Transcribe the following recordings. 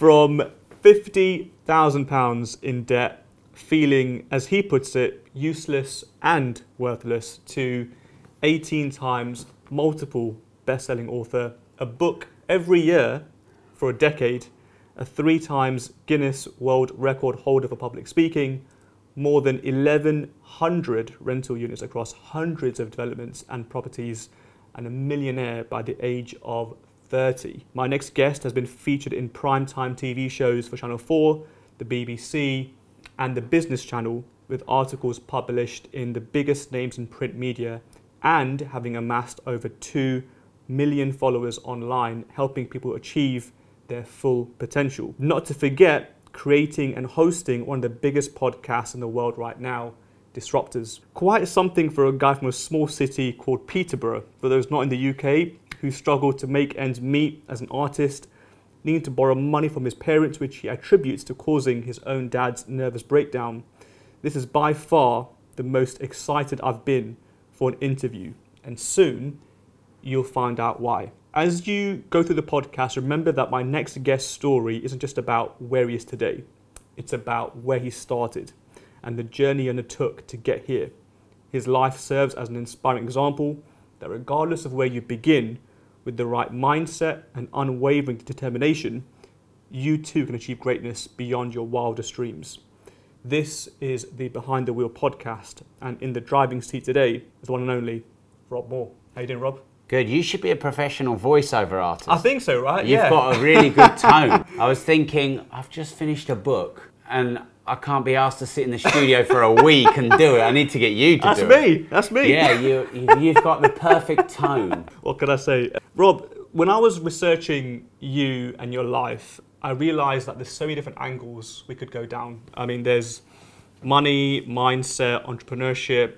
From £50,000 in debt, feeling, as he puts it, useless and worthless, to 18 times multiple best selling author, a book every year for a decade, a three times Guinness World Record holder for public speaking, more than 1,100 rental units across hundreds of developments and properties, and a millionaire by the age of 30. My next guest has been featured in primetime TV shows for Channel 4, the BBC, and the Business Channel, with articles published in the biggest names in print media and having amassed over 2 million followers online, helping people achieve their full potential. Not to forget, creating and hosting one of the biggest podcasts in the world right now, Disruptors. Quite something for a guy from a small city called Peterborough, for those not in the UK, who struggled to make ends meet as an artist, needing to borrow money from his parents, which he attributes to causing his own dad's nervous breakdown. This is by far the most excited I've been for an interview, and soon you'll find out why. As you go through the podcast, remember that my next guest story isn't just about where he is today, it's about where he started and the journey he undertook to get here. His life serves as an inspiring example that, regardless of where you begin, with the right mindset and unwavering determination, you too can achieve greatness beyond your wildest dreams. This is the Behind the Wheel podcast, and in the driving seat today is the one and only Rob Moore. How you doing, Rob? Good. You should be a professional voiceover artist. I think so, right? You've yeah. got a really good tone. I was thinking, I've just finished a book, and I can't be asked to sit in the studio for a week and do it. I need to get you to That's do me. it. That's me. That's me. Yeah, you, you, you've got the perfect tone. what can I say? Rob, when I was researching you and your life, I realized that there's so many different angles we could go down. I mean, there's money, mindset, entrepreneurship,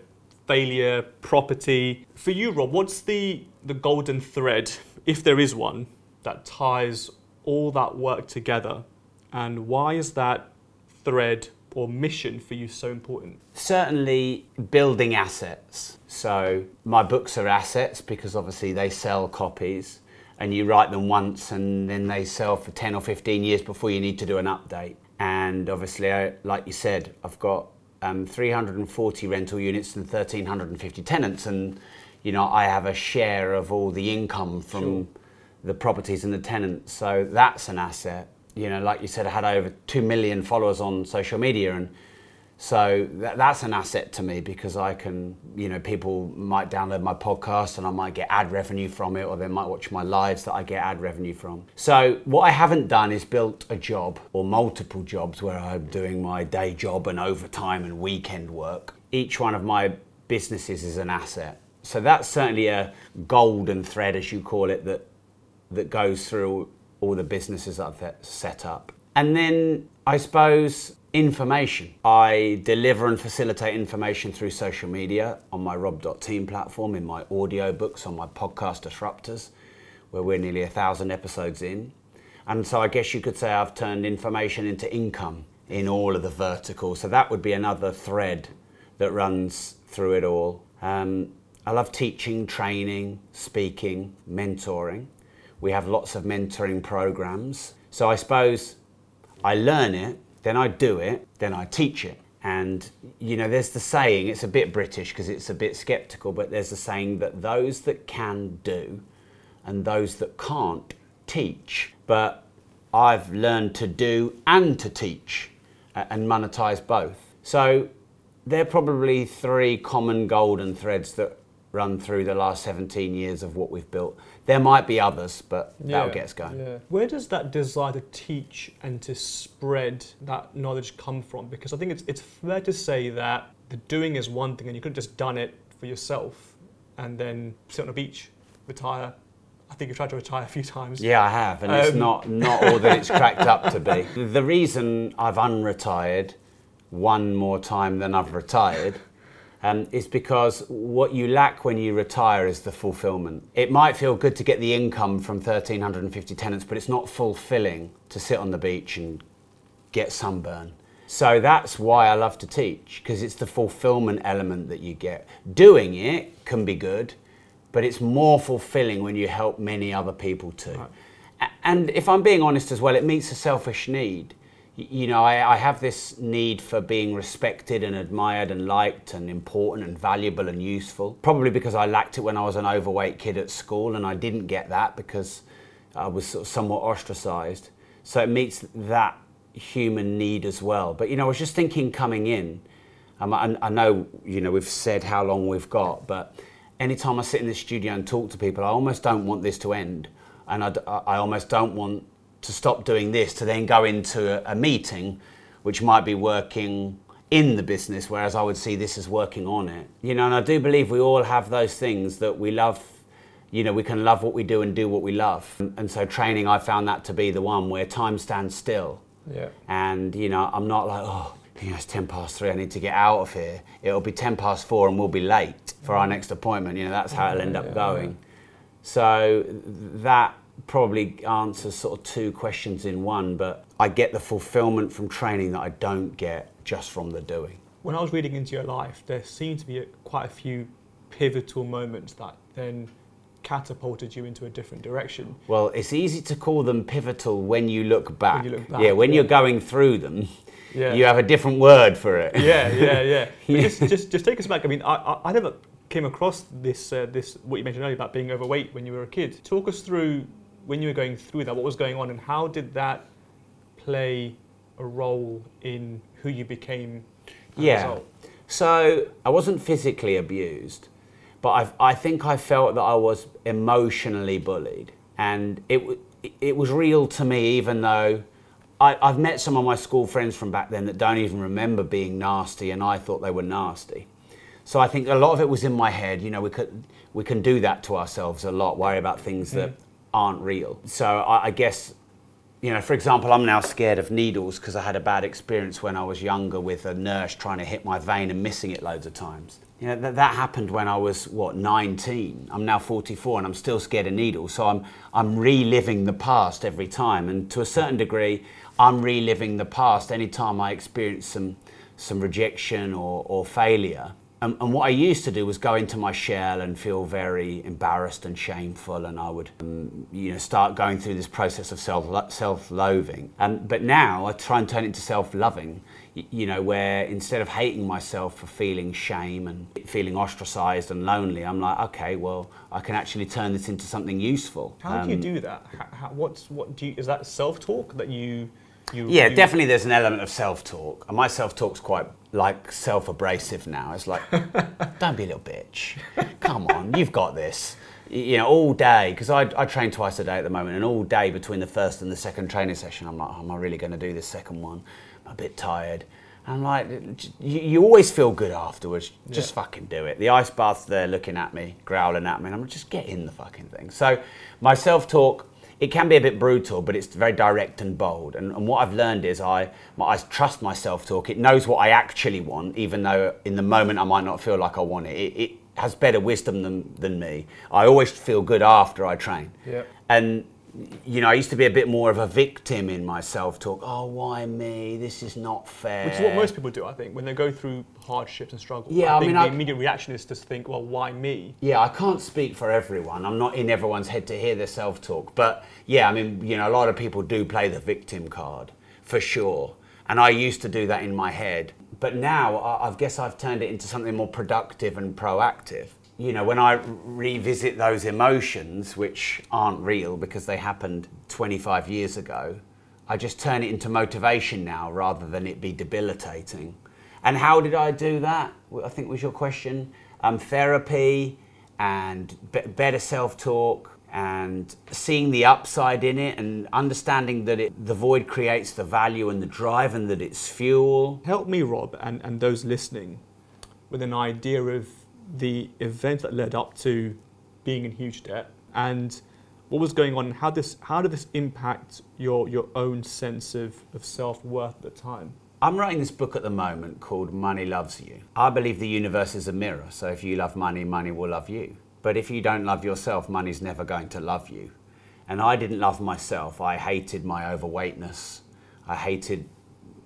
failure, property. For you, Rob, what's the, the golden thread, if there is one, that ties all that work together? And why is that thread or mission for you so important? Certainly, building assets. So, my books are assets because obviously they sell copies and you write them once and then they sell for 10 or 15 years before you need to do an update. And obviously, I, like you said, I've got um, 340 rental units and 1,350 tenants, and you know I have a share of all the income from Sure. the properties and the tenants. So that's an asset. You know, like you said, I had over two million followers on social media, and so that, that's an asset to me because I can, you know, people might download my podcast and I might get ad revenue from it, or they might watch my lives that I get ad revenue from. So what I haven't done is built a job or multiple jobs where I'm doing my day job and overtime and weekend work. Each one of my businesses is an asset. So that's certainly a golden thread, as you call it, that that goes through all the businesses I've set up. And then I suppose information. I deliver and facilitate information through social media on my rob.team platform, in my audio books, on my podcast Disruptors, where we're nearly a thousand episodes in. And so I guess you could say I've turned information into income in all of the verticals. So that would be another thread that runs through it all. Um, I love teaching, training, speaking, mentoring. We have lots of mentoring programs. So I suppose I learn it, then I do it, then I teach it. And you know, there's the saying, it's a bit British because it's a bit skeptical, but there's the saying that those that can do and those that can't teach. But I've learned to do and to teach and monetize both. So they're probably three common golden threads that run through the last 17 years of what we've built. There might be others, but that'll get us going. Yeah. Where does that desire to teach and to spread that knowledge come from? Because I think it's, it's fair to say that the doing is one thing and you could have just done it for yourself and then sit on a beach, retire. I think you've tried to retire a few times. Yeah, I have, and it's Um, not not all that it's cracked up to be. The reason I've unretired one more time than I've retired um, is because what you lack when you retire is the fulfillment. It might feel good to get the income from 1,350 tenants, but it's not fulfilling to sit on the beach and get sunburn. So that's why I love to teach because it's the fulfillment element that you get. Doing it can be good, but it's more fulfilling when you help many other people too. and if I'm being honest as well, it meets a selfish need. You know, I, I, have this need for being respected and admired and liked and important and valuable and useful. Probably because I lacked it when I was an overweight kid at school and I didn't get that because I was sort of somewhat ostracized. So it meets that human need as well. But, you know, I was just thinking coming in, um, I, I know, you know, we've said how long we've got, but anytime I sit in the studio and talk to people, I almost don't want this to end and I, I almost don't want to stop doing this to then go into a, a meeting which might be working in the business, whereas I would see this as working on it. You know, and I do believe we all have those things that we love. You know, we can love what we do and do what we love. And, so training, I found that to be the one where time stands still. Yeah. And, you know, I'm not like, oh, you know, it's 10 past three, I need to get out of here. It'll be 10 past four and we'll be late for our mm. next appointment. You know, that's how it'll end up going. So that probably answers sort of two questions in one, but I get the fulfillment from training that I don't get just from the doing. When I was reading into your life, there seemed to be a, quite a few pivotal moments that then catapulted you into a different direction. Well, it's easy to call them pivotal when you look back. When you look back yeah, when yeah. you're going through them, yeah. you have a different word for it. Yeah, yeah, yeah. yeah. Just, just, just take us back. I mean, I, I, I never came across this, uh, this what you mentioned earlier about being overweight when you were a kid. Talk us through when you were going through that, what was going on, and how did that play a role in who you became? yeah. Result? So I wasn't physically abused, but I've, I think I felt that I was emotionally bullied, and it it was real to me, even though. I, I've met some of my school friends from back then that don't even remember being nasty, and I thought they were nasty. So I think a lot of it was in my head. You know, we could we can do that to ourselves a lot. Worry about things that mm. Aren't real. So I, I guess, you know, for example, I'm now scared of needles because I had a bad experience when I was younger with a nurse trying to hit my vein and missing it loads of times. You know, that, that happened when I was, what, 19. I'm now 44 and I'm still scared of needles. So I'm, I'm reliving the past every time. And to a certain degree, I'm reliving the past anytime I experience some, some rejection or, or failure. And, and, what I used to do was go into my shell and feel very embarrassed and shameful, and I would, um, you know, start going through this process of self self-loathing. Um, but now I try and turn it into self-loving, you know, where instead of hating myself for feeling shame and feeling ostracized and lonely, I'm like, okay, well, I can actually turn this into something useful. How um, do you do that? How, how, what's what do you, is that self-talk that you? You, yeah, you... definitely. There's an element of self-talk, and my self-talk's quite like self-abrasive now. It's like, don't be a little bitch. Come on, you've got this. You know, all day because I, I train twice a day at the moment, and all day between the first and the second training session, I'm like, oh, am I really going to do this second one? I'm a bit tired. And I'm like, you, you always feel good afterwards. Just yeah. fucking do it. The ice bath's there looking at me, growling at me, and I'm just get in the fucking thing. So my self-talk it can be a bit brutal, but it's very direct and bold. And, and what I've learned is I, I trust my self talk. It knows what I actually want, even though in the moment I might not feel like I want it. It, it has better wisdom than, than me. I always feel good after I train. Yeah. And you know, I used to be a bit more of a victim in my self talk. Oh, why me? This is not fair. Which is what most people do, I think, when they go through hardships and struggles. Yeah, I, I mean, the I, immediate reaction is to think, well, why me? Yeah, I can't speak for everyone. I'm not in everyone's head to hear their self talk. But yeah, I mean, you know, a lot of people do play the victim card for sure. And I used to do that in my head. But now I, I guess I've turned it into something more productive and proactive you know, when I revisit those emotions, which aren't real because they happened 25 years ago, I just turn it into motivation now rather than it be debilitating. And how did I do that? I think was your question. Um, therapy and be- better self talk and seeing the upside in it and understanding that it, the void creates the value and the drive and that it's fuel. Help me, Rob, and, and those listening with an idea of the events that led up to being in huge debt and what was going on how this how did this impact your your own sense of, of self-worth at the time I'm writing this book at the moment called Money Loves You. I believe the universe is a mirror, so if you love money, money will love you. But if you don't love yourself, money's never going to love you. And I didn't love myself. I hated my overweightness. I hated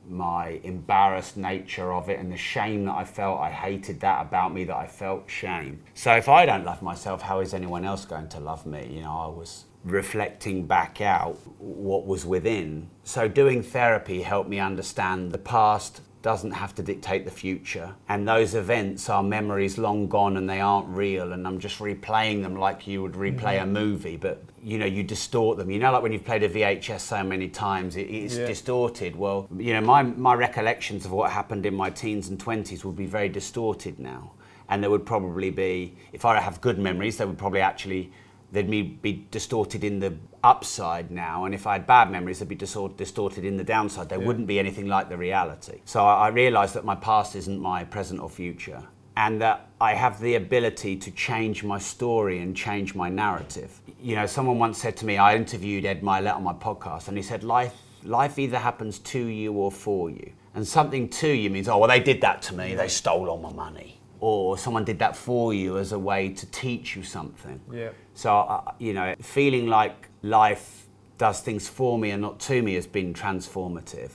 my embarrassed nature of it and the shame that I felt. I hated that about me that I felt shame. So if I don't love myself, how is anyone else going to love me? You know, I was reflecting back out what was within. So doing therapy helped me understand the past doesn't have to dictate the future. And those events are memories long gone and they aren't real. And I'm just replaying them like you would replay a mm-hmm. movie, but you know, you distort them. You know, like when you've played a VHS so many times, it, it's Yeah. distorted. Well, you know, my, my recollections of what happened in my teens and 20s would be very distorted now. And there would probably be, if I have good memories, they would probably actually, they'd be, be distorted in the upside now. And if I had bad memories, they'd be distort, distorted in the downside. There Yeah. wouldn't be anything like the reality. So I, I realised that my past isn't my present or future. And that I have the ability to change my story and change my narrative. You know, someone once said to me, I interviewed Ed Mylett on my podcast, and he said, Life, life either happens to you or for you. And something to you means, oh, well, they did that to me, they stole all my money. Or someone did that for you as a way to teach you something. Yeah. So, uh, you know, feeling like life does things for me and not to me has been transformative.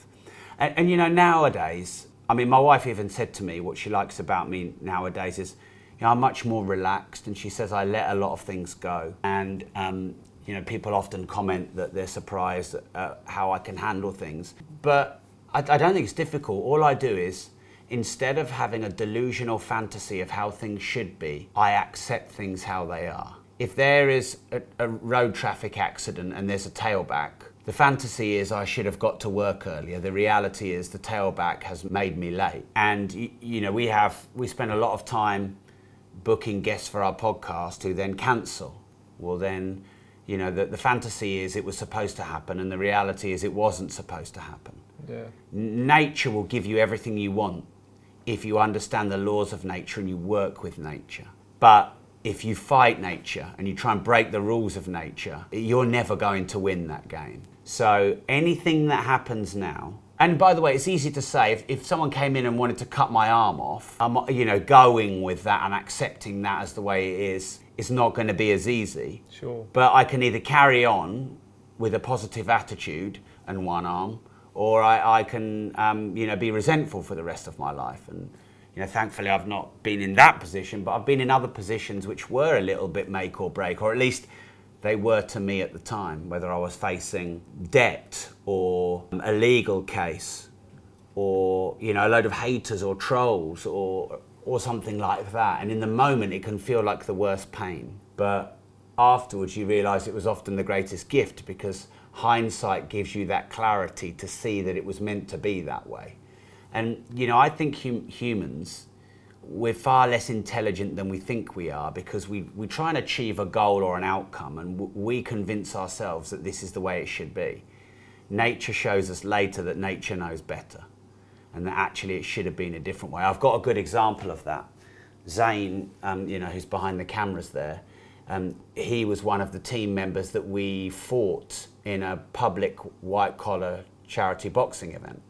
And, and, you know, nowadays, I mean, my wife even said to me what she likes about me nowadays is, you know, I'm much more relaxed, and she says I let a lot of things go. And, um, you know, people often comment that they're surprised at uh, how I can handle things. But I, I don't think it's difficult. All I do is, instead of having a delusional fantasy of how things should be, I accept things how they are. If there is a, a road traffic accident and there's a tailback, the fantasy is I should have got to work earlier. The reality is the tailback has made me late. And you, you know, we have we spend a lot of time booking guests for our podcast who then cancel. Well, then, you know, the, the fantasy is it was supposed to happen, and the reality is it wasn't supposed to happen. Yeah. Nature will give you everything you want if you understand the laws of nature and you work with nature. But if you fight nature and you try and break the rules of nature, you're never going to win that game. So anything that happens now, and by the way, it's easy to say if, if someone came in and wanted to cut my arm off, I'm, you know, going with that and accepting that as the way it is, is not going to be as easy. Sure. But I can either carry on with a positive attitude and one arm, or I, I can, um, you know, be resentful for the rest of my life. And you know, thankfully, I've not been in that position, but I've been in other positions which were a little bit make or break, or at least they were to me at the time. Whether I was facing debt or a legal case, or you know, a load of haters or trolls, or or something like that. And in the moment, it can feel like the worst pain, but afterwards you realize it was often the greatest gift because hindsight gives you that clarity to see that it was meant to be that way. And you know, I think hum- humans we're far less intelligent than we think we are because we, we try and achieve a goal or an outcome and w- we convince ourselves that this is the way it should be. Nature shows us later that nature knows better and that actually it should have been a different way. I've got a good example of that. Zane, um, you know, who's behind the cameras there, um, he was one of the team members that we fought in a public white collar charity boxing event.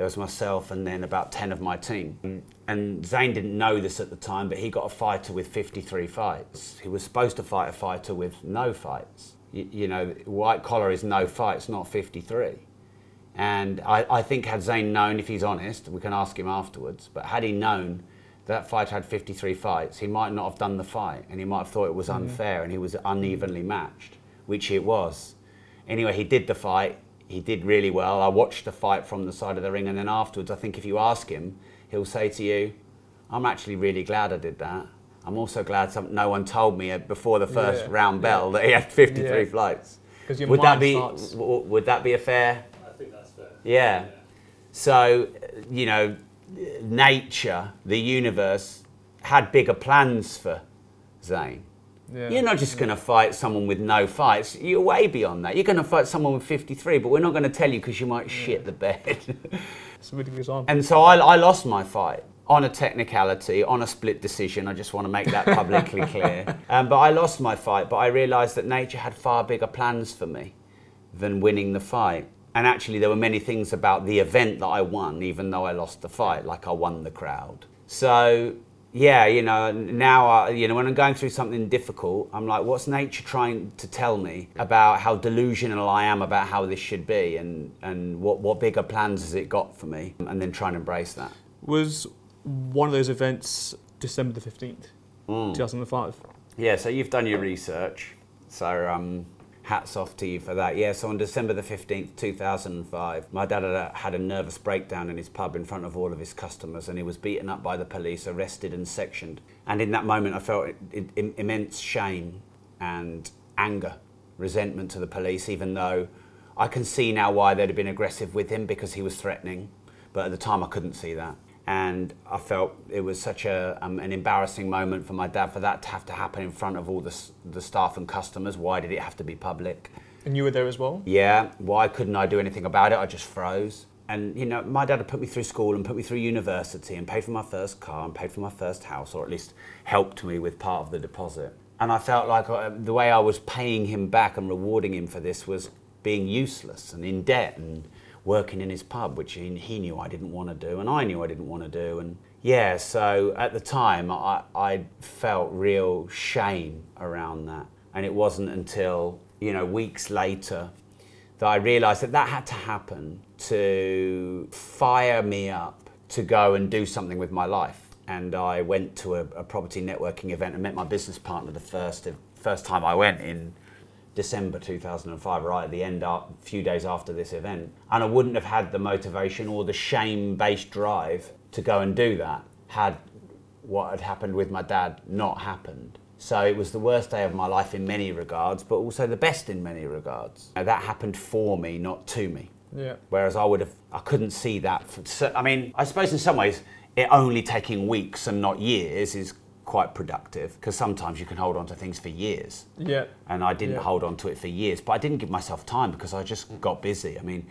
There was myself and then about 10 of my team. And Zane didn't know this at the time, but he got a fighter with 53 fights. He was supposed to fight a fighter with no fights. You, you know, white collar is no fights, not 53. And I, I think had Zane known, if he's honest, we can ask him afterwards, but had he known that fighter had 53 fights, he might not have done the fight and he might have thought it was mm-hmm. unfair and he was unevenly matched, which it was. Anyway, he did the fight. He did really well. I watched the fight from the side of the ring, and then afterwards, I think if you ask him, he'll say to you, I'm actually really glad I did that. I'm also glad some, no one told me before the first Yeah, round bell yeah. that he had 53 Yeah. flights. 'Cause your would that be starts- w- would that be a fair I think that's fair. yeah. So, uh, you know, nature, the universe, had bigger plans for Zane. Yeah. You're not just going to fight someone with no fights. You're way beyond that. You're going to fight someone with 53, but we're not going to tell you because you might shit the bed. It's a really good example. and so I, I lost my fight on a technicality, on a split decision. I just want to make that publicly clear. Um, but I lost my fight, but I realised that nature had far bigger plans for me than winning the fight. And actually, there were many things about the event that I won, even though I lost the fight, like I won the crowd. So, yeah, you know, now, I, you know, when I'm going through something difficult, I'm like, what's nature trying to tell me about how delusional I am about how this should be and, and what, what bigger plans has it got for me? And then try and embrace that. Was one of those events December the 15th, Mm. 2005? Yeah, so you've done your research. So, um, hats off to you for that. Yeah, so on December the 15th, 2005, my dad had, had a nervous breakdown in his pub in front of all of his customers and he was beaten up by the police, arrested and sectioned. And in that moment, I felt immense shame and anger, resentment to the police, even though I can see now why they'd have been aggressive with him because he was threatening. But at the time, I couldn't see that and I felt it was such a, um, an embarrassing moment for my dad for that to have to happen in front of all the, the staff and customers. Why did it have to be public? And you were there as well? Yeah. Why couldn't I do anything about it? I just froze. And you know, my dad had put me through school and put me through university and paid for my first car and paid for my first house, or at least helped me with part of the deposit. And I felt like uh, the way I was paying him back and rewarding him for this was being useless and in debt and working in his pub, which he, he knew I didn't want to do, and I knew I didn't want to do. And yeah, so at the time, I, I felt real shame around that. And it wasn't until, you know, weeks later that I realized that that had to happen to fire me up to go and do something with my life. And I went to a, a property networking event and met my business partner the first, first time I went in December 2005, right at the end, a few days after this event. And I wouldn't have had the motivation or the shame based drive to go and do that had what had happened with my dad not happened. So it was the worst day of my life in many regards, but also the best in many regards. Now, that happened for me, not to me. Yeah. Whereas I would have, I couldn't see that. For, so, I mean, I suppose in some ways, it only taking weeks and not years is quite productive because sometimes you can hold on to things for years. Yeah. And I didn't yeah. hold on to it for years, but I didn't give myself time because I just got busy. I mean,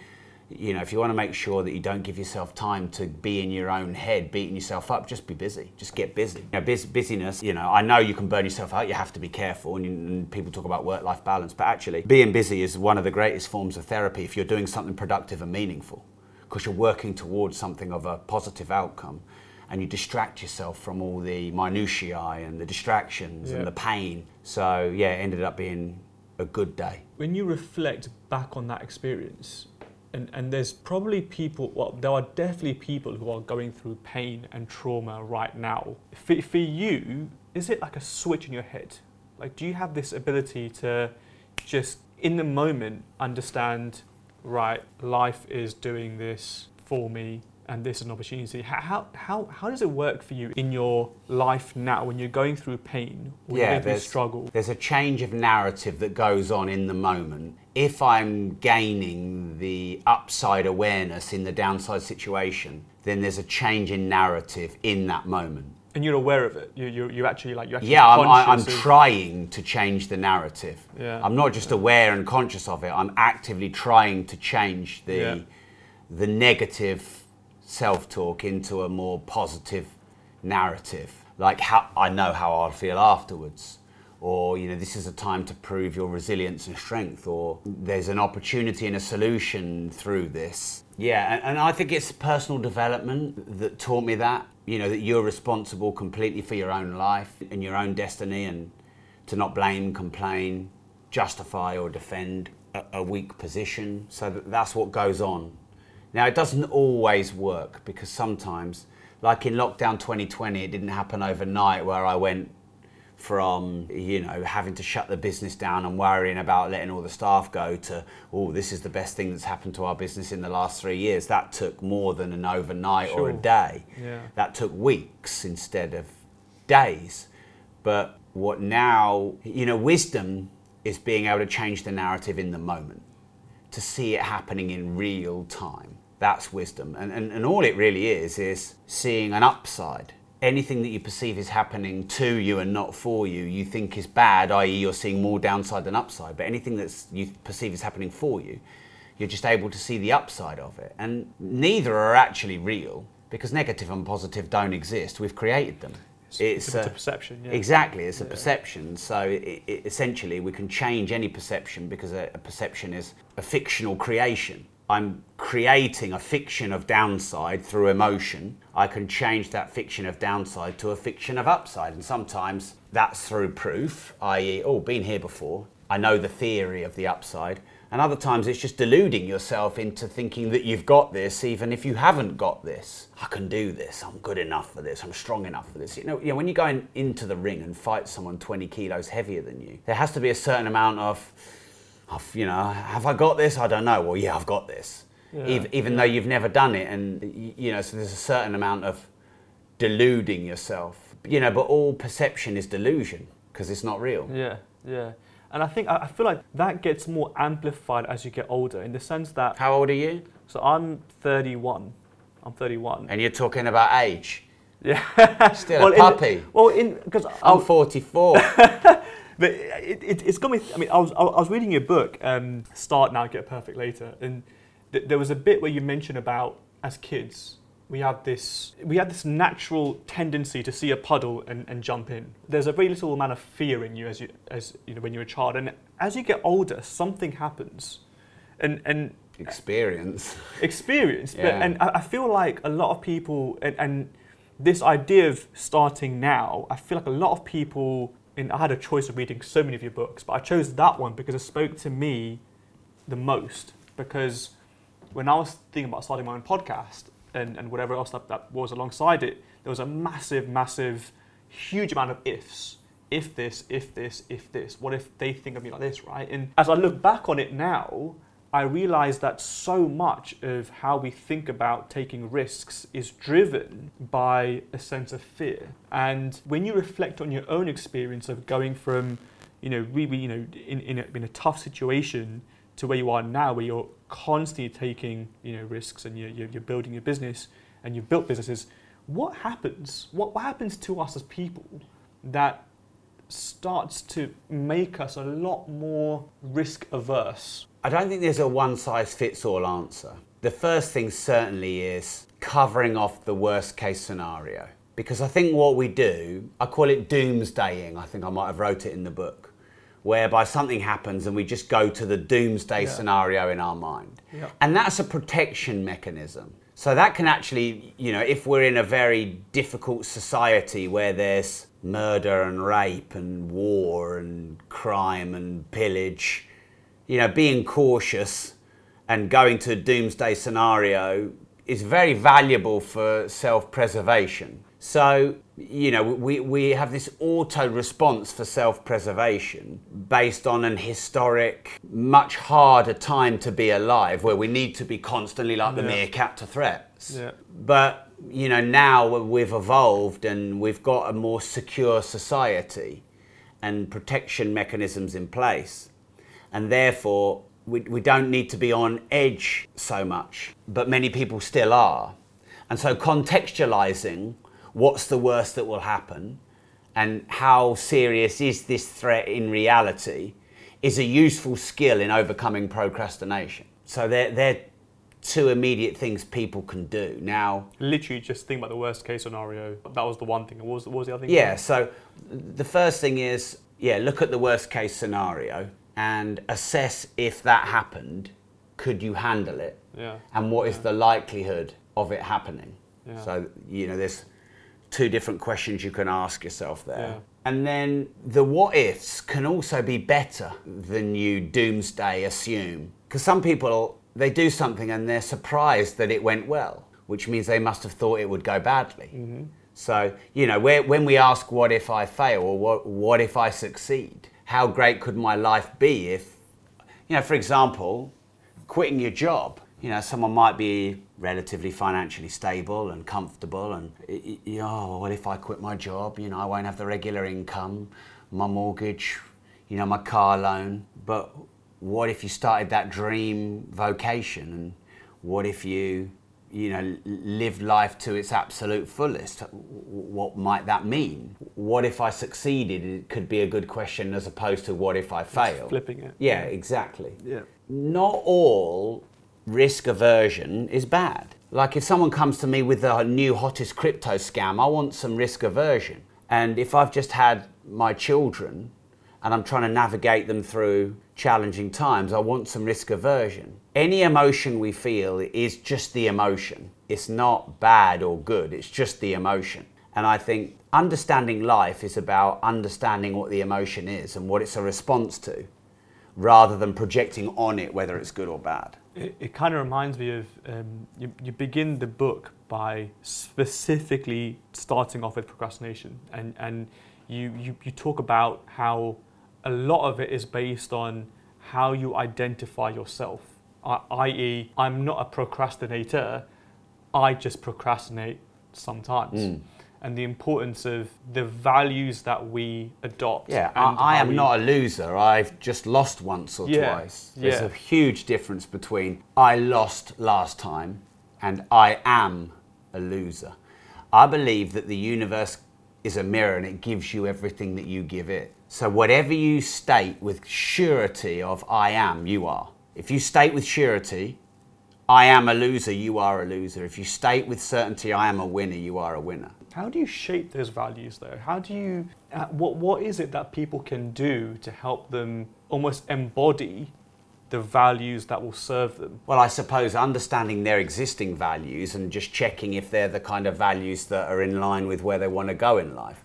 you know, if you want to make sure that you don't give yourself time to be in your own head, beating yourself up, just be busy. Just get busy. You know, bus- busyness, you know, I know you can burn yourself out. You have to be careful. And, you, and people talk about work life balance, but actually, being busy is one of the greatest forms of therapy if you're doing something productive and meaningful because you're working towards something of a positive outcome and you distract yourself from all the minutiae and the distractions and the pain. So yeah, it ended up being a good day. When you reflect back on that experience, and, and there's probably people, well, there are definitely people who are going through pain and trauma right now. For, for you, is it like a switch in your head? Like, do you have this ability to just in the moment understand, right, life is doing this for me, and this is an opportunity. How, how, how does it work for you in your life now when you're going through pain or yeah, through struggle? There's a change of narrative that goes on in the moment. If I'm gaining the upside awareness in the downside situation, then there's a change in narrative in that moment. And you're aware of it. You, you, you actually like you actually. Yeah, I'm, I'm trying to change the narrative. Yeah. I'm not just aware and conscious of it. I'm actively trying to change the yeah. the negative self talk into a more positive narrative. Like how I know how I'll feel afterwards. Or, you know, this is a time to prove your resilience and strength, or there's an opportunity and a solution through this. Yeah, and, and I think it's personal development that taught me that, you know, that you're responsible completely for your own life and your own destiny, and to not blame, complain, justify, or defend a, a weak position. So that that's what goes on now, it doesn't always work because sometimes, like in lockdown 2020, it didn't happen overnight where I went from, you know, having to shut the business down and worrying about letting all the staff go to, oh, this is the best thing that's happened to our business in the last three years. That took more than an overnight sure. or a day. Yeah. That took weeks instead of days. But what now, you know, wisdom is being able to change the narrative in the moment, to see it happening in real time. That's wisdom. And, and, and all it really is is seeing an upside. Anything that you perceive is happening to you and not for you, you think is bad, i.e., you're seeing more downside than upside. But anything that you perceive is happening for you, you're just able to see the upside of it. And neither are actually real because negative and positive don't exist. We've created them. It's, it's, a, a, perception. Yeah. Exactly, it's a yeah. perception. So it, it, essentially, we can change any perception because a, a perception is a fictional creation. I'm creating a fiction of downside through emotion. I can change that fiction of downside to a fiction of upside. And sometimes that's through proof, i.e., oh, been here before. I know the theory of the upside. And other times it's just deluding yourself into thinking that you've got this, even if you haven't got this. I can do this. I'm good enough for this. I'm strong enough for this. You know, you know when you go in, into the ring and fight someone 20 kilos heavier than you, there has to be a certain amount of I've, you know, have I got this? I don't know. Well, yeah, I've got this. Yeah, even even yeah. though you've never done it, and you know, so there's a certain amount of deluding yourself. You know, but all perception is delusion because it's not real. Yeah, yeah. And I think I feel like that gets more amplified as you get older, in the sense that How old are you? so I'm 31. I'm 31. And you're talking about age. Yeah. Still Well, a in- puppy. Well, in because I'm 44. But it, it, it's got me. I mean, I was I was reading your book, um, "Start Now, Get Perfect Later," and th- there was a bit where you mentioned about as kids we had this we have this natural tendency to see a puddle and, and jump in. There's a very little amount of fear in you as you as you know when you're a child, and as you get older, something happens, and and Experience. experience. But, and I, I feel like a lot of people, and, and this idea of starting now, I feel like a lot of people, and I had a choice of reading so many of your books, but I chose that one because it spoke to me the most. Because when I was thinking about starting my own podcast and, and whatever else that, that was alongside it, there was a massive, massive, huge amount of ifs. If this, if this, if this. What if they think of me like this, right? And as I look back on it now, I realize that so much of how we think about taking risks is driven by a sense of fear. And when you reflect on your own experience of going from, you know, really, you know, in, in, a, in a tough situation to where you are now, where you're constantly taking, you know, risks and you're, you're, you're building your business and you've built businesses, what happens? What, what happens to us as people that starts to make us a lot more risk averse? I don't think there's a one size fits all answer. The first thing certainly is covering off the worst case scenario. Because I think what we do, I call it doomsdaying. I think I might have wrote it in the book, whereby something happens and we just go to the doomsday Yeah. scenario in our mind. Yeah. And that's a protection mechanism. So that can actually, you know, if we're in a very difficult society where there's murder and rape and war and crime and pillage, you know, being cautious and going to a doomsday scenario is very valuable for self preservation. So, you know, we, we have this auto response for self preservation based on an historic, much harder time to be alive where we need to be constantly like the Yeah. meerkat to threats. Yeah. But, you know, now we've evolved and we've got a more secure society and protection mechanisms in place and therefore we, we don't need to be on edge so much, but many people still are. And so contextualizing what's the worst that will happen and how serious is this threat in reality is a useful skill in overcoming procrastination. So they're, they're two immediate things people can do. Now, literally just think about the worst case scenario. That was the one thing. What was, what was the other thing? Yeah, so the first thing is, yeah, look at the worst case scenario and assess if that happened, could you handle it? Yeah. And what is the likelihood of it happening? Yeah. So, you know, there's two different questions you can ask yourself there. Yeah. And then the what ifs can also be better than you doomsday assume. Because some people, they do something and they're surprised that it went well, which means they must have thought it would go badly. Mm-hmm. So, you know, when we ask, what if I fail or what, what if I succeed? How great could my life be if, you know, for example, quitting your job. You know, someone might be relatively financially stable and comfortable, and oh, what if I quit my job? You know, I won't have the regular income, my mortgage, you know, my car loan. But what if you started that dream vocation, and what if you, you know, lived life to its absolute fullest? What might that mean? What if I succeeded? It could be a good question as opposed to what if I failed. Flipping it. Yeah, exactly Yeah. not all risk aversion is bad. Like if someone comes to me with the new hottest crypto scam, I want some risk aversion. And if I've just had my children and I'm trying to navigate them through challenging times, I want some risk aversion. Any emotion we feel is just the emotion. It's not bad or good, it's just the emotion. And I think understanding life is about understanding what the emotion is and what it's a response to rather than projecting on it whether it's good or bad. It, it kind of reminds me of um, you, you begin the book by specifically starting off with procrastination, and, and you, you, you talk about how a lot of it is based on how you identify yourself. I.e., I'm not a procrastinator, I just procrastinate sometimes. Mm. And the importance of the values that we adopt. Yeah, and I, I am we- not a loser. I've just lost once or Yeah, twice. There's yeah. a huge difference between I lost last time and I am a loser. I believe that the universe is a mirror and it gives you everything that you give it. So whatever you state with surety of I am, you are. If you state with surety, I am a loser, you are a loser. If you state with certainty, I am a winner, you are a winner. How do you shape those values though? How do you, uh, what, what is it that people can do to help them almost embody the values that will serve them? Well, I suppose understanding their existing values and just checking if they're the kind of values that are in line with where they want to go in life.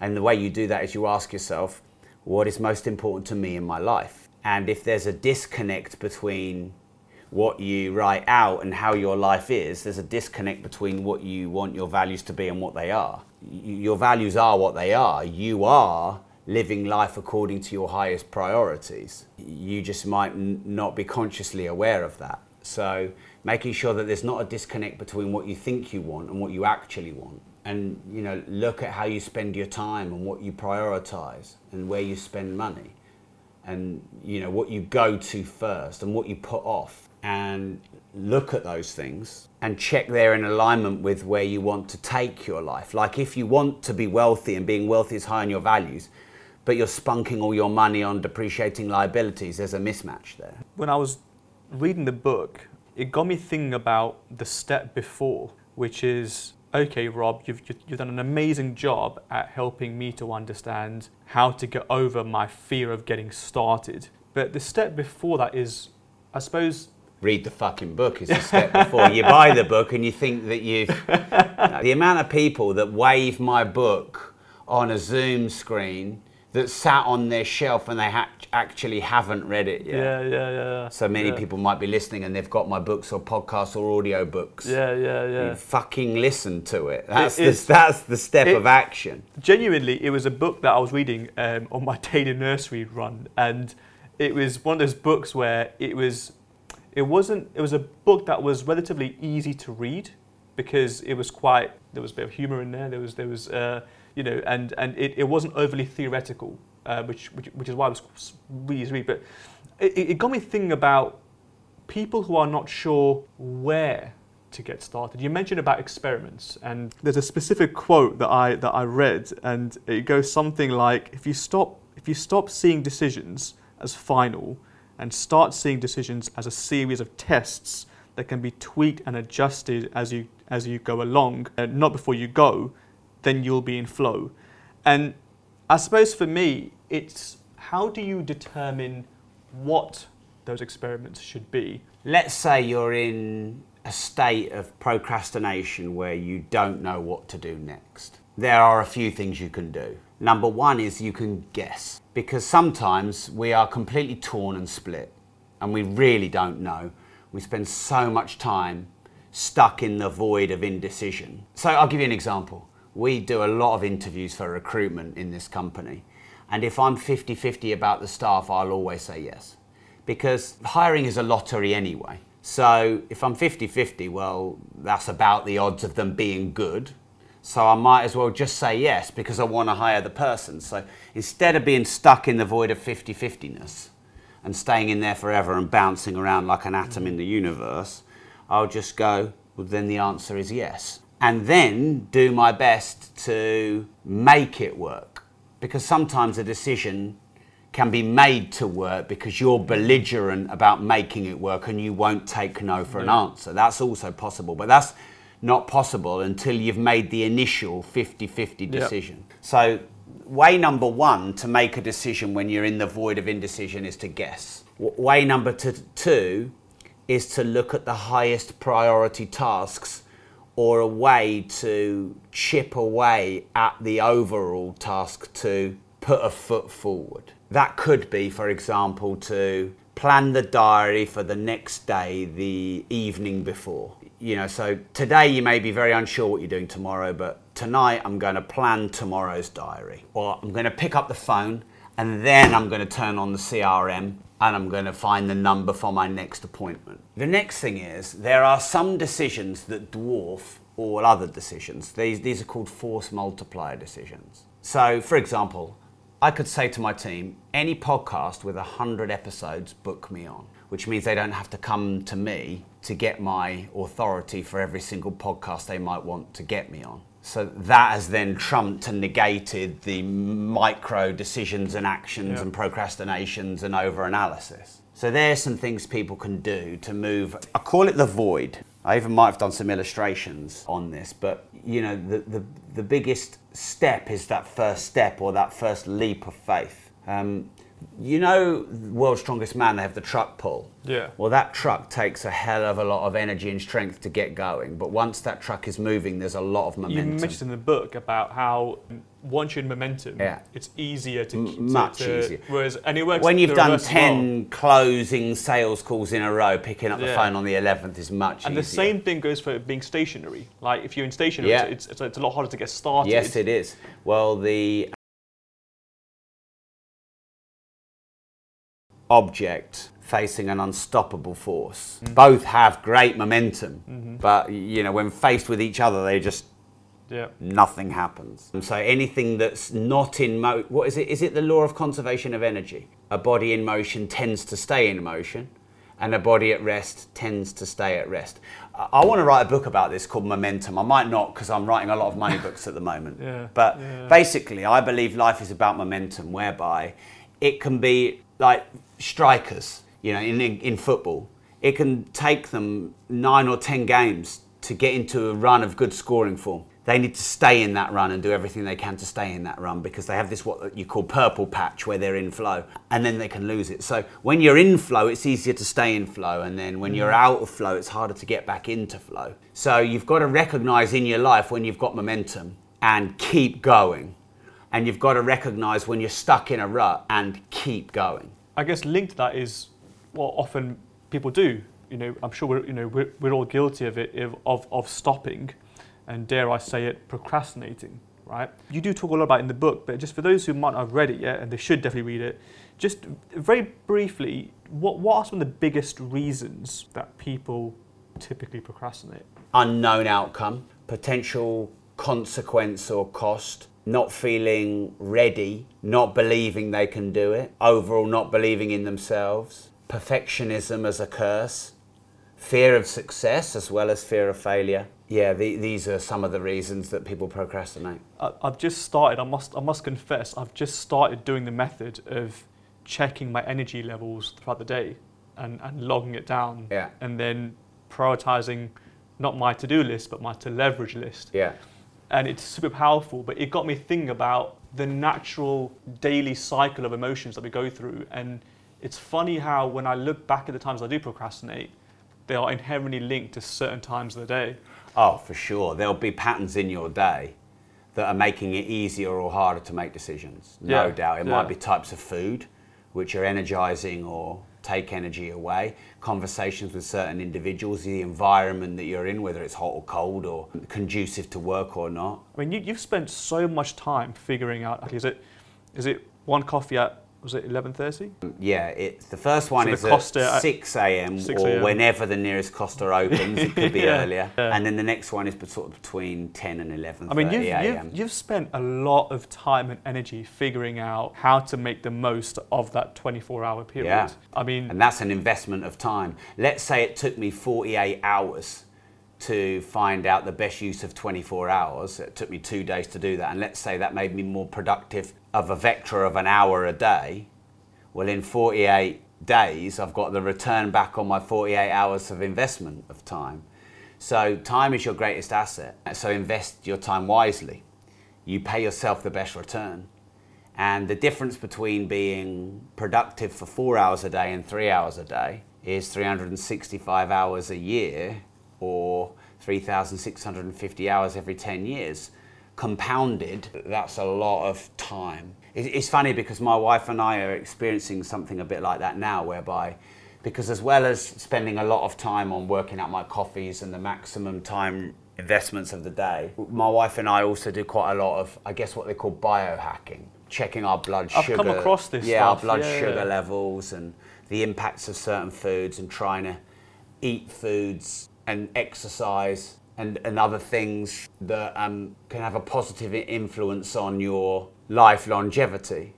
And the way you do that is you ask yourself, what is most important to me in my life? And if there's a disconnect between what you write out and how your life is, there's a disconnect between what you want your values to be and what they are. Your values are what they are. You are living life according to your highest priorities. You just might n- not be consciously aware of that. So, making sure that there's not a disconnect between what you think you want and what you actually want. And, you know, look at how you spend your time and what you prioritize and where you spend money and you know what you go to first and what you put off and look at those things and check they're in alignment with where you want to take your life. Like if you want to be wealthy and being wealthy is high on your values but you're spunking all your money on depreciating liabilities there's a mismatch there. When I was reading the book, it got me thinking about the step before, which is okay, Rob, you've, you've done an amazing job at helping me to understand how to get over my fear of getting started. But the step before that is, I suppose, read the fucking book is the step before you buy the book and you think that you've the amount of people that wave my book on a zoom screen that sat on their shelf and they ha- actually haven't read it yet yeah, yeah, yeah. so many yeah. people might be listening and they've got my books or podcasts or audio books Yeah, yeah, yeah. you fucking listen to it that's, It the, is- that's the step it- of action genuinely, it was a book that I was reading um, on my daily nursery run, and it was one of those books where it was, it wasn't, it was a book that was relatively easy to read because it was quite, there was a bit of humor in there, there was, there was, uh, you know, and and it, it wasn't overly theoretical, uh, which, which which is why it was really read. But it, it got me thinking about people who are not sure where to get started. You mentioned about experiments, and there's a specific quote that I that I read, and it goes something like, "If you stop if you stop seeing decisions as final, and start seeing decisions as a series of tests that can be tweaked and adjusted as you as you go along, and not before you go, then you'll be in flow." And I suppose for me, it's how do you determine what those experiments should be? let's say you're in a state of procrastination where you don't know what to do next. There are a few things you can do. Number one is you can guess, because sometimes we are completely torn and split, and we really don't know. We spend so much time stuck in the void of indecision. So I'll give you an example. We do a lot of interviews for recruitment in this company, and if I'm 50 50 about the staff, I'll always say yes because hiring is a lottery anyway. So if I'm 50 50, well, that's about the odds of them being good. So I might as well just say yes because I want to hire the person. So instead of being stuck in the void of 50 50ness and staying in there forever and bouncing around like an atom in the universe, I'll just go, well, then the answer is yes. And then do my best to make it work because sometimes a decision can be made to work because you're belligerent about making it work and you won't take no for an answer. That's also possible, but that's not possible until you've made the initial 50 50 Yeah. decision. So, way number one to make a decision when you're in the void of indecision is to guess. Way number two is to look at the highest priority tasks or a way to chip away at the overall task to put a foot forward. That could be, for example, to plan the diary for the next day the evening before. You know, so today you may be very unsure what you're doing tomorrow, but tonight I'm going to plan tomorrow's diary. Or I'm going to pick up the phone and then I'm going to turn on the CRM and I'm going to find the number for my next appointment. The next thing is there are some decisions that dwarf all other decisions. These, these are called force multiplier decisions. So, for example, I could say to my team, any podcast with 100 episodes, book me on, which means they don't have to come to me to get my authority for every single podcast they might want to get me on. So that has then trumped and negated the micro decisions and actions Yeah. and procrastinations and over analysis. So there's some things people can do to move. I call it the void. I even might have done some illustrations on this, but you know, the, the, the biggest step is that first step or that first leap of faith. Um, you know, World's Strongest Man, they have the truck pull. Yeah. Well, that truck takes a hell of a lot of energy and strength to get going, but once that truck is moving, there's a lot of momentum. You mentioned in the book about how once you're in momentum, Yeah. it's easier to, M- to- much to- easier. Whereas, and it works when you've done as well. 10 closing sales calls in a row, picking up the phone on the 11th is much easier. And easier. the same thing goes for being stationary. Like if you're in stationary, Yeah. it's, it's, it's a lot harder to get started. Yes, it is. Well, the object facing an unstoppable force. Mm. Both have great momentum, Mm-hmm. but you know, when faced with each other, they just Yeah. nothing happens. And so anything that's not in mo what is it? Is it the law of conservation of energy? A body in motion tends to stay in motion, and a body at rest tends to stay at rest. I, I want to write a book about this called Momentum. I might not because I'm writing a lot of money books at the moment. Yeah, But yeah. basically, I believe life is about momentum, whereby it can be like strikers, you know, in, in, in football. It can take them nine or ten games to get into a run of good scoring form. They need to stay in that run and do everything they can to stay in that run because they have this what you call purple patch where they're in flow and then they can lose it. So when you're in flow, it's easier to stay in flow, and then when you're mm. out of flow, it's harder to get back into flow. So you've got to recognize in your life when you've got momentum and keep going and you've got to recognize when you're stuck in a rut and keep going. I guess linked to that is what often people do. You know, I'm sure we're, you know, we're, we're all guilty of it, of, of, stopping and dare I say it, procrastinating, right? You do talk a lot about it in the book, but just for those who might not have read it yet, and they should definitely read it, just very briefly, what, what are some of the biggest reasons that people typically procrastinate? Unknown outcome, potential consequence or cost, not feeling ready, not believing they can do it, overall not believing in themselves, perfectionism as a curse, fear of success as well as fear of failure. Yeah, the, these are some of the reasons that people procrastinate. I- I've just started. I must. I must confess. I've just started doing the method of checking my energy levels throughout the day and, and logging it down. Yeah. And then prioritizing not my to-do list but my to leverage list. Yeah. And it's super powerful. But it got me thinking about the natural daily cycle of emotions that we go through. And it's funny how when I look back at the times I do procrastinate, they are inherently linked to certain times of the day. Oh, for sure. There'll be patterns in your day that are making it easier or harder to make decisions. No Yeah, doubt. It yeah. might be types of food which are energizing or take energy away, conversations with certain individuals, the environment that you're in, whether it's hot or cold or conducive to work or not. I mean, you, you've spent so much time figuring out. Okay, is it, is it one coffee at was it eleven thirty? Yeah, it's the first one So is Costa at at 6 a.m. 6 or whenever the nearest Costa opens. It could be Yeah, earlier. yeah. And then the next one is sort of between 10 and 11 I mean, you've, you've, you've spent a lot of time and energy figuring out how to make the most of that 24 hour period. Yeah. I mean, And that's an investment of time. Let's say it took me 48 hours to find out the best use of 24 hours. It took me two days to do that. And let's say that made me more productive of a vector of an hour a day. Well, in 48 days, I've got the return back on my 48 hours of investment of time. So, time is your greatest asset. So, invest your time wisely. You pay yourself the best return. And the difference between being productive for four hours a day and three hours a day is 365 hours a year or 3,650 hours every 10 years. Compounded, that's a lot of time. It's funny because my wife and I are experiencing something a bit like that now, whereby, because as well as spending a lot of time on working out my coffees and the maximum time investments of the day, my wife and I also do quite a lot of, I guess, what they call biohacking. checking our blood I've sugar. come across this Yeah, our blood yeah. sugar levels and the impacts of certain foods and trying to eat foods and exercise and, and other things that um, can have a positive influence on your life longevity.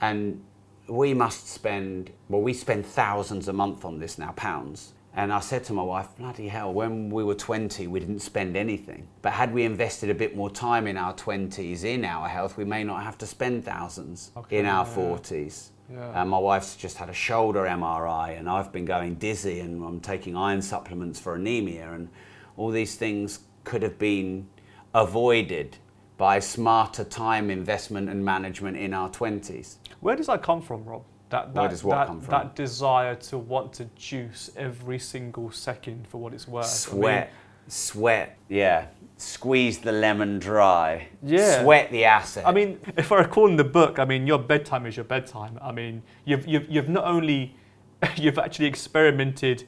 And we must spend, well, we spend thousands a month on this now, pounds. And I said to my wife, bloody hell, when we were 20, we didn't spend anything. But had we invested a bit more time in our 20s in our health, we may not have to spend thousands Okay, in our yeah. 40s. Yeah. And my wife's just had a shoulder MRI, and I've been going dizzy, and I'm taking iron supplements for anemia, and all these things could have been avoided by smarter time investment and management in our 20s. Where does that come from, Rob? That, that, Where does what that, come from? That desire to want to juice every single second for what it's worth. I mean, Sweat, sweat, yeah. Squeeze the lemon dry. Yeah. Sweat the asset. I mean, if I recall in the book, I mean, your bedtime is your bedtime. I mean, you've, you've, you've not only, you've actually experimented,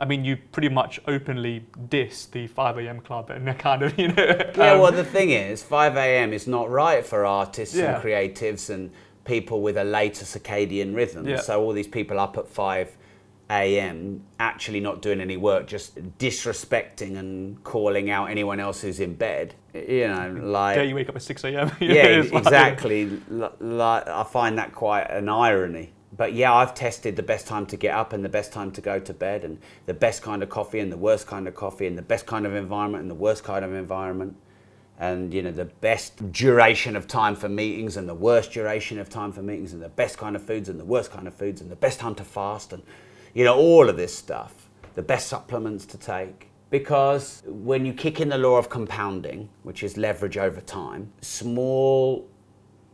I mean, you pretty much openly diss the 5 a.m. club and kind of, you know. Yeah, um, well, the thing is, 5 a.m. is not right for artists Yeah. and creatives and people with a later circadian rhythm. Yeah. So, all these people up at 5 a.m. actually not doing any work, just disrespecting and calling out anyone else who's in bed. You know, like. dare you wake up at 6 a.m. Yeah, exactly. Like, I find that quite an irony. But yeah, I've tested the best time to get up and the best time to go to bed, and the best kind of coffee and the worst kind of coffee, and the best kind of environment and the worst kind of environment, and you know the best duration of time for meetings and the worst duration of time for meetings, and the best kind of foods and the worst kind of foods, and the best time to fast, and you know all of this stuff, the best supplements to take. Because when you kick in the law of compounding, which is leverage over time, small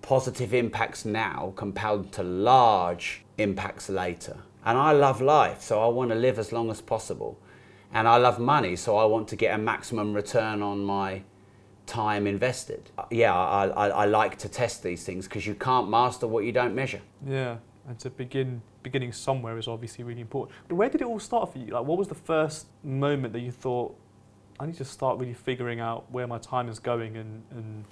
positive impacts now compound to large impacts later. And I love life, so I want to live as long as possible. And I love money, so I want to get a maximum return on my time invested. Yeah, I, I, I like to test these things because you can't master what you don't measure. Yeah, and to begin beginning somewhere is obviously really important. But where did it all start for you? Like, what was the first moment that you thought, I need to start really figuring out where my time is going and, and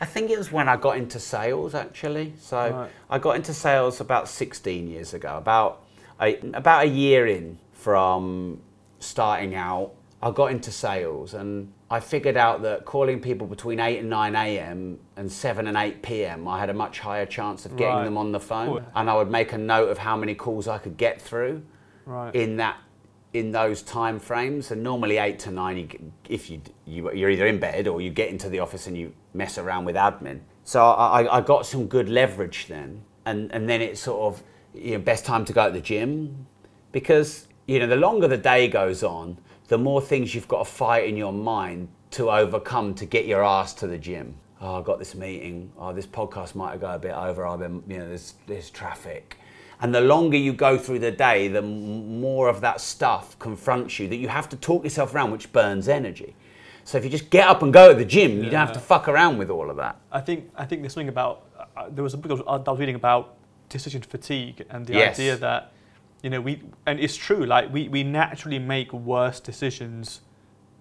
I think it was when I got into sales actually. So Right. I got into sales about 16 years ago, about a, about a year in from starting out. I got into sales and I figured out that calling people between 8 and 9 a.m. and 7 and 8 p.m. I had a much higher chance of getting Right. them on the phone Cool. and I would make a note of how many calls I could get through right. in that in those time frames and normally 8 to 9 you, if you, you you're either in bed or you get into the office and you mess around with admin so I, I- got some good leverage then and and then it's sort of you know best time to go to the gym because you know the longer the day goes on the more things you've got to fight in your mind to overcome to get your ass to the gym oh, I got this meeting. Oh, this podcast might go a bit over. I've been, you know, there's, there's traffic. And the longer you go through the day, the more of that stuff confronts you that you have to talk yourself around, which burns energy. So if you just get up and go to the gym, you don't have to fuck around with all of that. I think I think there's something about uh, there was a book I was, I was reading about decision fatigue and the Yes. idea that you know we and it's true like we, we naturally make worse decisions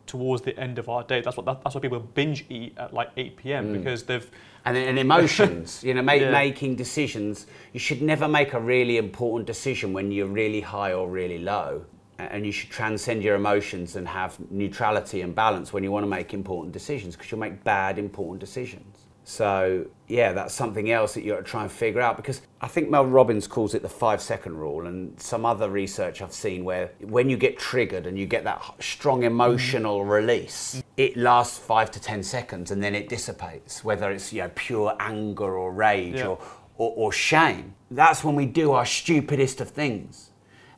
towards the end of our day. That's what that's why people binge eat at like 8 p.m. Mm. because they've And, and emotions, you know, make, Yeah. making decisions. You should never make a really important decision when you're really high or really low. And you should transcend your emotions and have neutrality and balance when you want to make important decisions because you'll make bad important decisions. So, yeah, that's something else that you got to try and figure out because I think Mel Robbins calls it the five second rule, and some other research I've seen where when you get triggered and you get that strong emotional release, it lasts five to ten seconds and then it dissipates, whether it's you know, pure anger or rage Yeah. or, or, or shame. That's when we do our stupidest of things.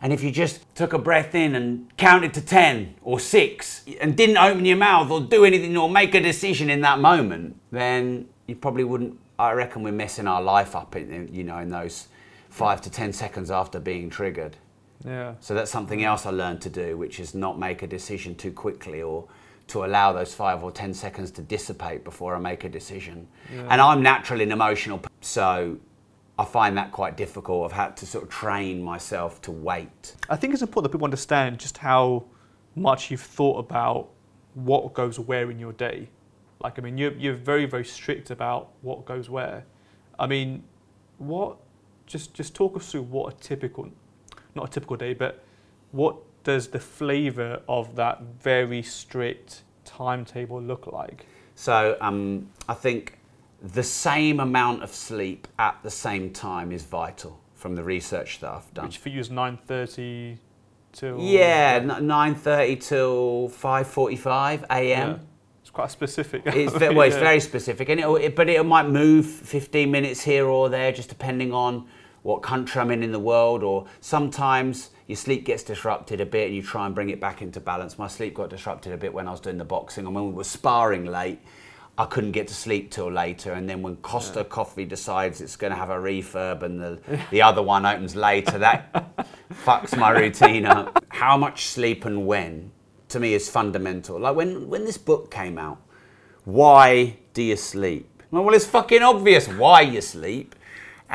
And if you just took a breath in and counted to 10 or 6 and didn't open your mouth or do anything or make a decision in that moment, then you probably wouldn't. I reckon we're messing our life up, in, you know, in those 5 to 10 seconds after being triggered. yeah So that's something else I learned to do, which is not make a decision too quickly or to allow those five or ten seconds to dissipate before I make a decision. And I'm naturally an emotional, so I find that quite difficult. I've had to sort of train myself to wait. I think it's important that people understand just how much you've thought about what goes where in your day. Like, I mean, you're, you're very, very strict about what goes where. I mean, what? Just just talk us through what a typical, not a typical day, but what does the flavour of that very strict timetable look like? So um, I think the same amount of sleep at the same time is vital from the research that I've done. Which for you is nine thirty till yeah, nine thirty till five forty-five a.m. Yeah. It's quite specific. It's, ve- well, it's Yeah. very specific, and it, but it might move 15 minutes here or there, just depending on what country I'm in in the world. Or sometimes your sleep gets disrupted a bit, and you try and bring it back into balance. My sleep got disrupted a bit when I was doing the boxing, and when we were sparring late. I couldn't get to sleep till later, and then when Costa Coffee decides it's going to have a refurb and the, the other one opens later, that fucks my routine up. How much sleep and when, to me, is fundamental. Like when, when this book came out, why do you sleep? Well, it's fucking obvious why you sleep.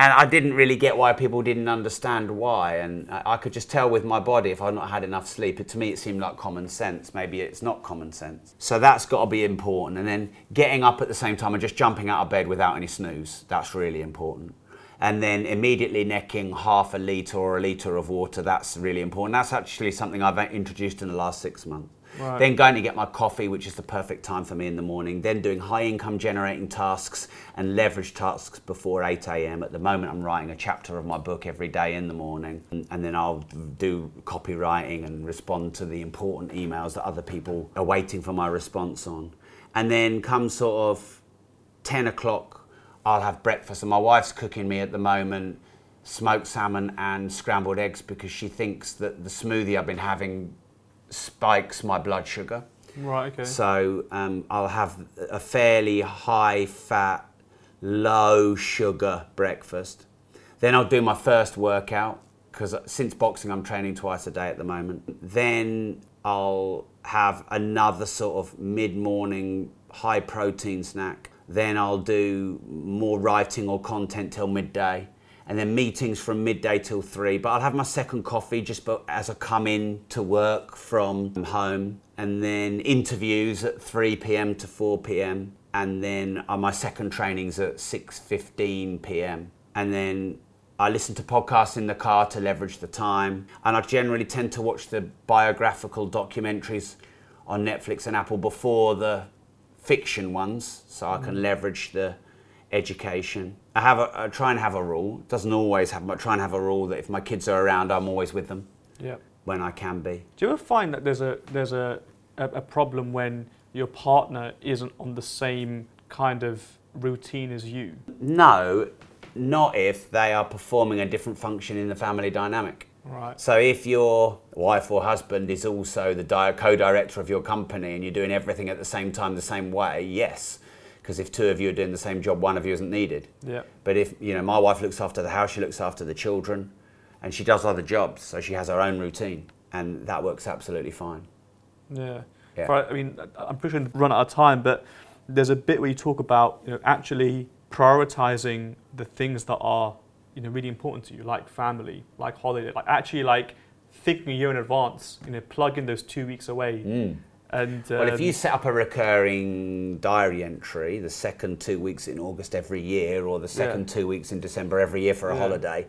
And I didn't really get why people didn't understand why. And I I could just tell with my body if I'd not had enough sleep. It, to me, it seemed like common sense. Maybe it's not common sense. So that's got to be important. And then getting up at the same time and just jumping out of bed without any snooze, that's really important. And then immediately necking half a litre or a litre of water, that's really important. That's actually something I've introduced in the last six months. Right. Then going to get my coffee, which is the perfect time for me in the morning. Then doing high income generating tasks and leverage tasks before 8 a.m. At the moment, I'm writing a chapter of my book every day in the morning. And, then I'll do copywriting and respond to the important emails that other people are waiting for my response on. And then come sort of 10 o'clock, I'll have breakfast. And my wife's cooking me at the moment smoked salmon and scrambled eggs because she thinks that the smoothie I've been having spikes my blood sugar. Right. Okay. So um, I'll have a fairly high fat, low sugar breakfast. Then I'll do my first workout because since boxing I'm training twice a day at the moment. Then I'll have another sort of mid morning high protein snack. Then I'll do more writing or content till midday. And then meetings from midday till three. But I'll have my second coffee just as I come in to work from home. And then interviews at 3 p.m. to 4 p.m. And then uh, my second trainings at 6:15 p.m. And then I listen to podcasts in the car to leverage the time. And I generally tend to watch the biographical documentaries on Netflix and Apple before the fiction ones, so I can leverage the education. I have a, I try and have a rule. It doesn't always happen, but I try and have a rule that if my kids are around, I'm always with them yeah. when I can be. Do you ever find that there's a there's a, a, a problem when your partner isn't on the same kind of routine as you? No, not if they are performing a different function in the family dynamic. Right. So if your wife or husband is also the di- co-director of your company and you're doing everything at the same time the same way, yes. Because if two of you are doing the same job, one of you isn't needed. Yeah. But if you know, my wife looks after the house, she looks after the children, and she does other jobs, so she has her own routine, and that works absolutely fine. Yeah. Yeah. For- I mean, I'm pretty sure run out of time, but there's a bit where you talk about you know actually prioritizing the things that are you know really important to you, like family, like holiday, like actually like thinking a year in advance. You know, plugging those two weeks away. Mm. And Well, if um, you set up a recurring diary entry, the second two weeks in August every year, or the second two weeks in December every year for a Yeah. holiday,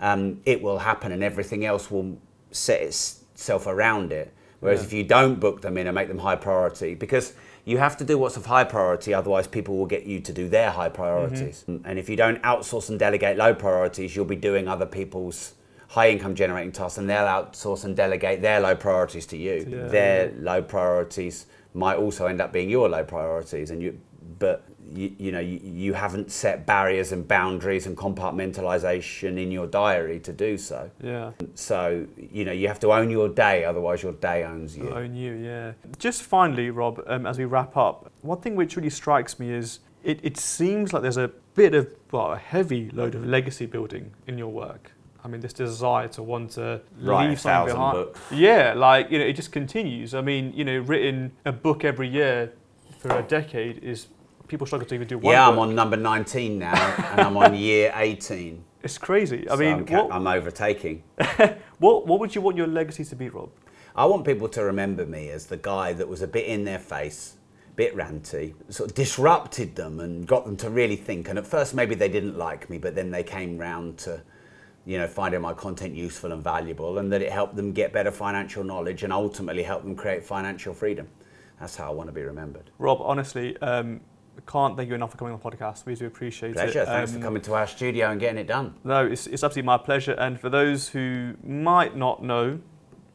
um, it will happen, and everything else will set itself around it. Whereas Yeah. if you don't book them in and make them high priority, because you have to do what's of high priority, otherwise people will get you to do their high priorities. And if you don't outsource and delegate low priorities, you'll be doing other people's high income generating tasks, and they'll outsource and delegate their low priorities to you. Yeah. Their low priorities might also end up being your low priorities, and you, but you, you know you, you haven't set barriers and boundaries and compartmentalization in your diary to do so. yeah. So you know you have to own your day, otherwise your day owns you. Own you, yeah. Just finally, Rob, um, as we wrap up, one thing which really strikes me is it, it seems like there's a bit of, well, a heavy load of legacy building in your work. I mean, this desire to want to Write leave something behind. books. Yeah, like, you know, it just continues. I mean, you know, written a book every year for a decade is, people struggle to even do one Yeah, book. I'm on number 19 now, and I'm on year 18. It's crazy. I So mean, I'm, ca- what, I'm overtaking. what, what would you want your legacy to be, Rob? I want people to remember me as the guy that was a bit in their face, bit ranty, sort of disrupted them and got them to really think. And at first, maybe they didn't like me, but then they came round to, you know, finding my content useful and valuable, and that it helped them get better financial knowledge and ultimately help them create financial freedom. That's how I want to be remembered. Rob, honestly, um, can't thank you enough for coming on the podcast. We do appreciate Pleasure. it. Thanks Um, for coming to our studio and getting it done. No, it's, it's absolutely my pleasure. And for those who might not know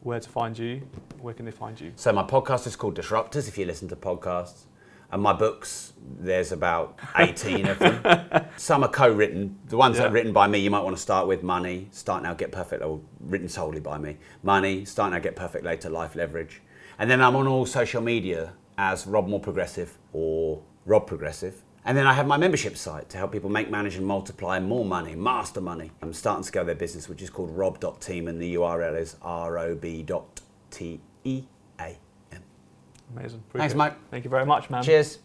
where to find you, where can they find you? So my podcast is called Disruptors. If you listen to podcasts, and my books, there's about 18 of them. Some are co-written. The ones that are written by me, you might want to start with Money, Start Now, Get Perfect, or written solely by me. Money, Start Now, Get Perfect Later, Life Leverage. And then I'm on all social media as Rob Moore Progressive or Rob Progressive. And then I have my membership site to help people make, manage, and multiply more money, master money, I'm starting to scale their business, which is called rob.team, and the URL is rob.team. Amazing. Thanks, it. mate. Thank you very much, man. Cheers.